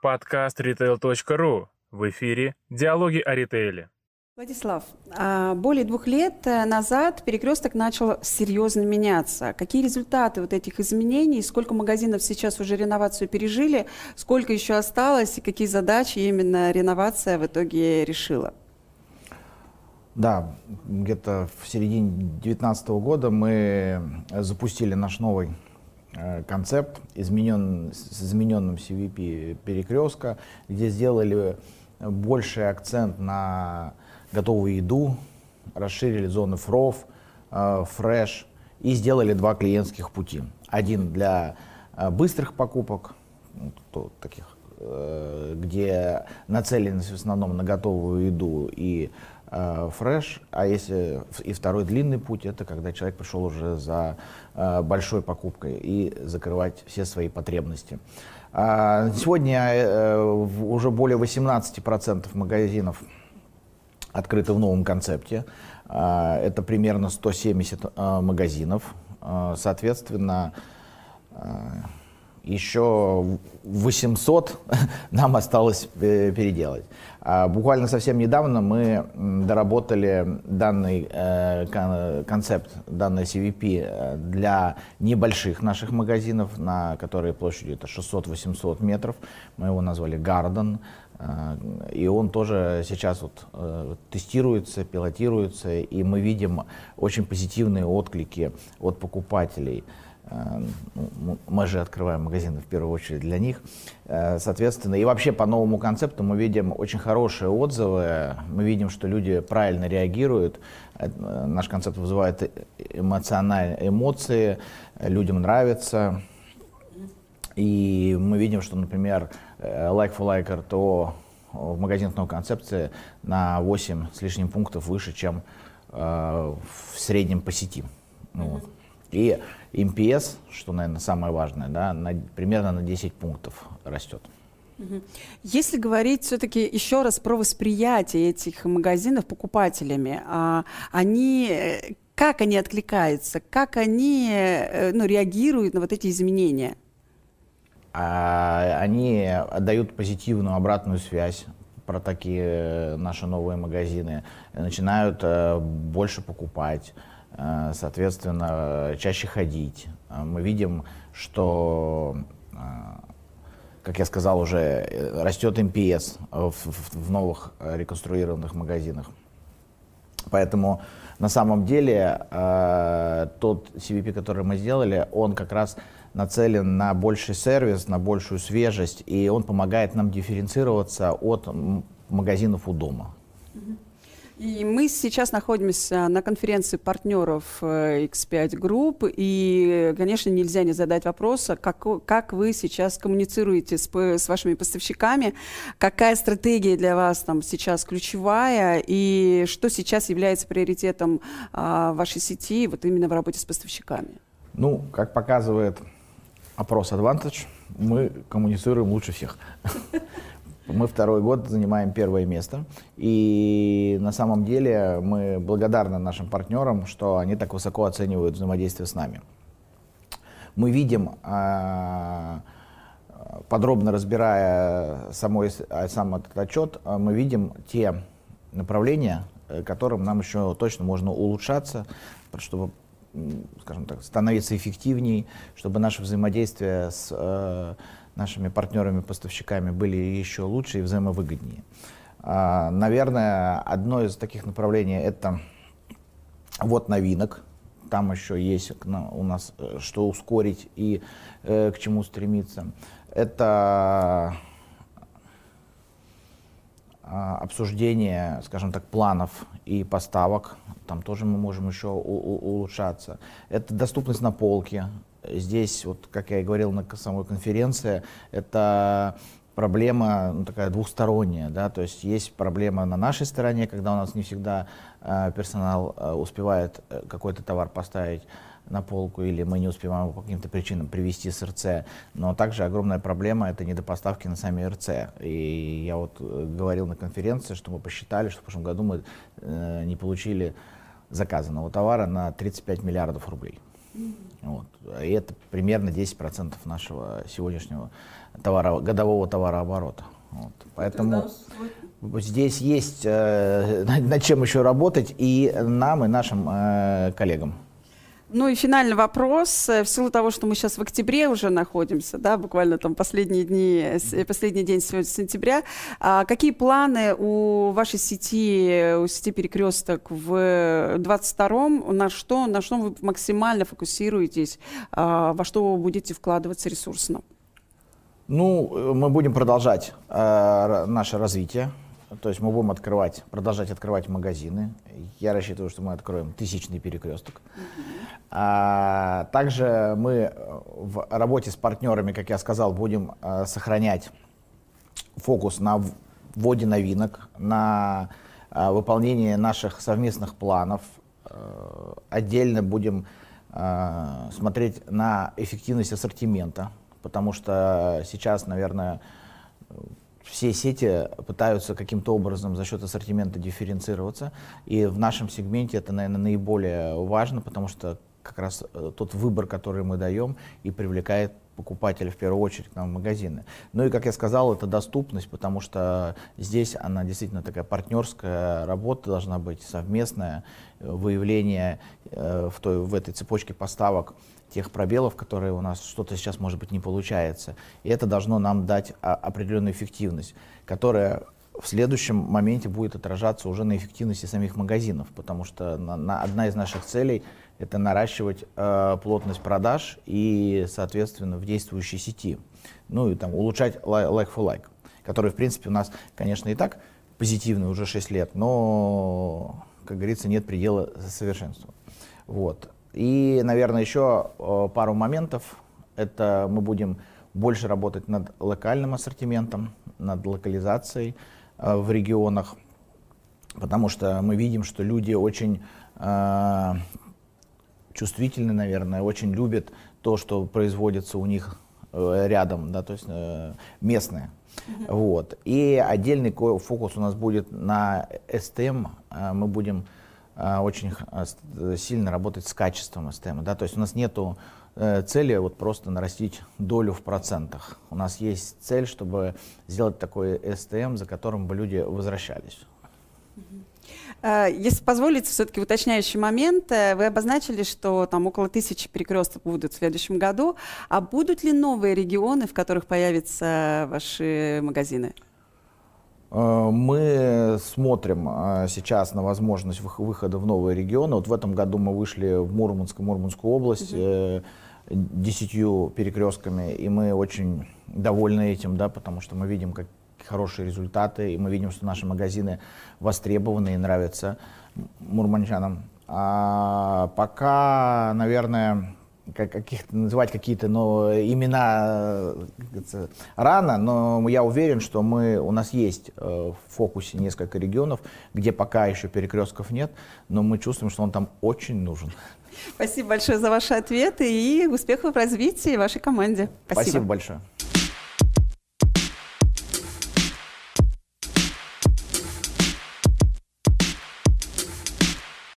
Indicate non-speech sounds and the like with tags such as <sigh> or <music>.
Подкаст retail.ru. В эфире «Диалоги о ритейле». Владислав, а, более двух лет э, назад перекресток начал серьезно меняться. Какие результаты вот этих изменений? Сколько магазинов сейчас уже реновацию пережили? Сколько еще осталось? И какие задачи именно реновация в итоге решила? Да, где-то в середине 2019 года мы запустили наш новый концепт изменен, с измененным CVP перекрестка, где сделали больший акцент на готовую еду, расширили зоны фров, э, фреш и сделали два клиентских пути. Один для э, быстрых покупок, таких, э, где нацеленность в основном на готовую еду и фреш, а если и второй длинный путь, это когда человек пришел уже за большой покупкой и закрывать все свои потребности. А, сегодня уже более 18% магазинов открыты в новом концепте. А, это примерно 170 а, магазинов. Соответственно, еще 800 <laughs> нам осталось э, переделать. Буквально совсем недавно мы доработали данный э, концепт, данный CVP э, для небольших наших магазинов, на которые площадью это 600-800 метров. Мы его назвали Garden. И он тоже сейчас вот тестируется, пилотируется, и мы видим очень позитивные отклики от покупателей. Э, ну, мы же открываем магазины в первую очередь для них. Э, соответственно, и вообще по новому концепту мы видим очень хорошие отзывы, мы видим, что люди правильно реагируют. Наш концепт вызывает эмоциональные эмоции, людям нравится. И мы видим, что, например, Э, like for like РТО в магазинах новой концепции на 8 с лишним пунктов выше, чем э, в среднем по сети. Ну, вот. И МПС, что, наверное, самое важное, да, на, примерно на 10 пунктов растет. Если говорить все-таки еще раз про восприятие этих магазинов покупателями, а, они э, как они откликаются, как они э, ну, реагируют на вот эти изменения? А они отдают позитивную обратную связь про такие наши новые магазины, начинают э, больше покупать, э, соответственно, чаще ходить. Мы видим, что, э, как я сказал уже, растет МПС в, в новых реконструированных магазинах. Поэтому на самом деле тот CVP, который мы сделали, он как раз нацелен на больший сервис, на большую свежесть, и он помогает нам дифференцироваться от магазинов у дома. И мы сейчас находимся на конференции партнеров э, X5 Group, и, конечно, нельзя не задать вопроса, как, как вы сейчас коммуницируете с, с вашими поставщиками, какая стратегия для вас там сейчас ключевая, и что сейчас является приоритетом а, вашей сети вот именно в работе с поставщиками? Ну, как показывает опрос Advantage, мы коммуницируем лучше всех. Мы второй год занимаем первое место. И на самом деле мы благодарны нашим партнерам, что они так высоко оценивают взаимодействие с нами. Мы видим, а, подробно разбирая самой, сам этот отчет, а, мы видим те направления, э, которым нам еще точно можно улучшаться, чтобы скажем так, становиться эффективнее, чтобы наше взаимодействие с э, нашими партнерами-поставщиками были еще лучше и взаимовыгоднее. Э, наверное, одно из таких направлений это вот новинок. Там еще есть у нас э, что ускорить и э, к чему стремиться. Это а, обсуждение, скажем так, планов и поставок. Там тоже мы можем еще улучшаться. Это доступность на полке. Здесь, вот, как я и говорил на самой конференции, это проблема ну, такая двухсторонняя, да, то есть есть проблема на нашей стороне, когда у нас не всегда э, персонал э, успевает э, какой-то товар поставить на полку или мы не успеваем по каким-то причинам привести с РЦ. Но также огромная проблема — это недопоставки на сами РЦ. И я вот э, говорил на конференции, что мы посчитали, что в прошлом году мы э, не получили заказанного товара на 35 миллиардов рублей. Вот. И это примерно 10% нашего сегодняшнего товара, годового товарооборота. Вот. Поэтому здесь есть э, <laughs> над чем еще работать и нам, и нашим э, коллегам. Ну и финальный вопрос. Э, в силу того, что мы сейчас в октябре уже находимся, да, буквально там последние дни, э, последний день сегодня сентября, а какие планы у вашей сети, у сети Перекресток в 22-м? На что, на что вы максимально фокусируетесь, а, во что вы будете вкладываться ресурсно? Ну, мы будем продолжать э, наше развитие. То есть мы будем открывать, продолжать открывать магазины. Я рассчитываю, что мы откроем тысячный перекресток. Mm-hmm. А, также мы в работе с партнерами, как я сказал, будем а, сохранять фокус на вводе новинок, на а, выполнении наших совместных планов. Отдельно будем смотреть на эффективность ассортимента потому что сейчас, наверное, все сети пытаются каким-то образом за счет ассортимента дифференцироваться, и в нашем сегменте это, наверное, наиболее важно, потому что как раз э, тот выбор, который мы даем, и привлекает покупателя в первую очередь к нам в магазины. Ну и, как я сказал, это доступность, потому что здесь она действительно такая партнерская работа должна быть, совместная, э, выявление э, в, той, в этой цепочке поставок тех пробелов, которые у нас что-то сейчас, может быть, не получается. И это должно нам дать а, определенную эффективность, которая в следующем моменте будет отражаться уже на эффективности самих магазинов, потому что на, на, одна из наших целей – это наращивать э, плотность продаж и, соответственно, в действующей сети. Ну и там улучшать like for like, который, в принципе, у нас, конечно, и так позитивный уже 6 лет, но, как говорится, нет предела совершенству. Вот. И, наверное, еще э, пару моментов. Это мы будем больше работать над локальным ассортиментом, над локализацией в регионах, потому что мы видим, что люди очень э, чувствительны, наверное, очень любят то, что производится у них э, рядом, да, то есть э, местное. Mm-hmm. Вот. И отдельный фокус у нас будет на STM. Э, мы будем э, очень э, сильно работать с качеством STM. Да? То есть у нас нету э, цели вот просто нарастить долю в процентах. У нас есть цель, чтобы сделать такой STM, за которым бы люди возвращались. Э, если позволите, все-таки уточняющий момент. Э, вы обозначили, что там около тысячи перекрестков будут в следующем году. А будут ли новые регионы, в которых появятся ваши магазины? Э, мы смотрим сейчас на возможность выхода в новые регионы. Вот в этом году мы вышли в Мурманск, Мурманскую область угу. десятью перекрестками, и мы очень довольны этим, да, потому что мы видим, как, хорошие результаты, и мы видим, что наши магазины востребованы и нравятся мурманчанам. А пока, наверное, как, каких называть какие-то но имена рано, но я уверен, что мы, у нас есть э, в фокусе несколько регионов, где пока еще перекрестков нет, но мы чувствуем, что он там очень нужен. Спасибо большое за ваши ответы и успехов в развитии вашей команде. Спасибо, Спасибо большое.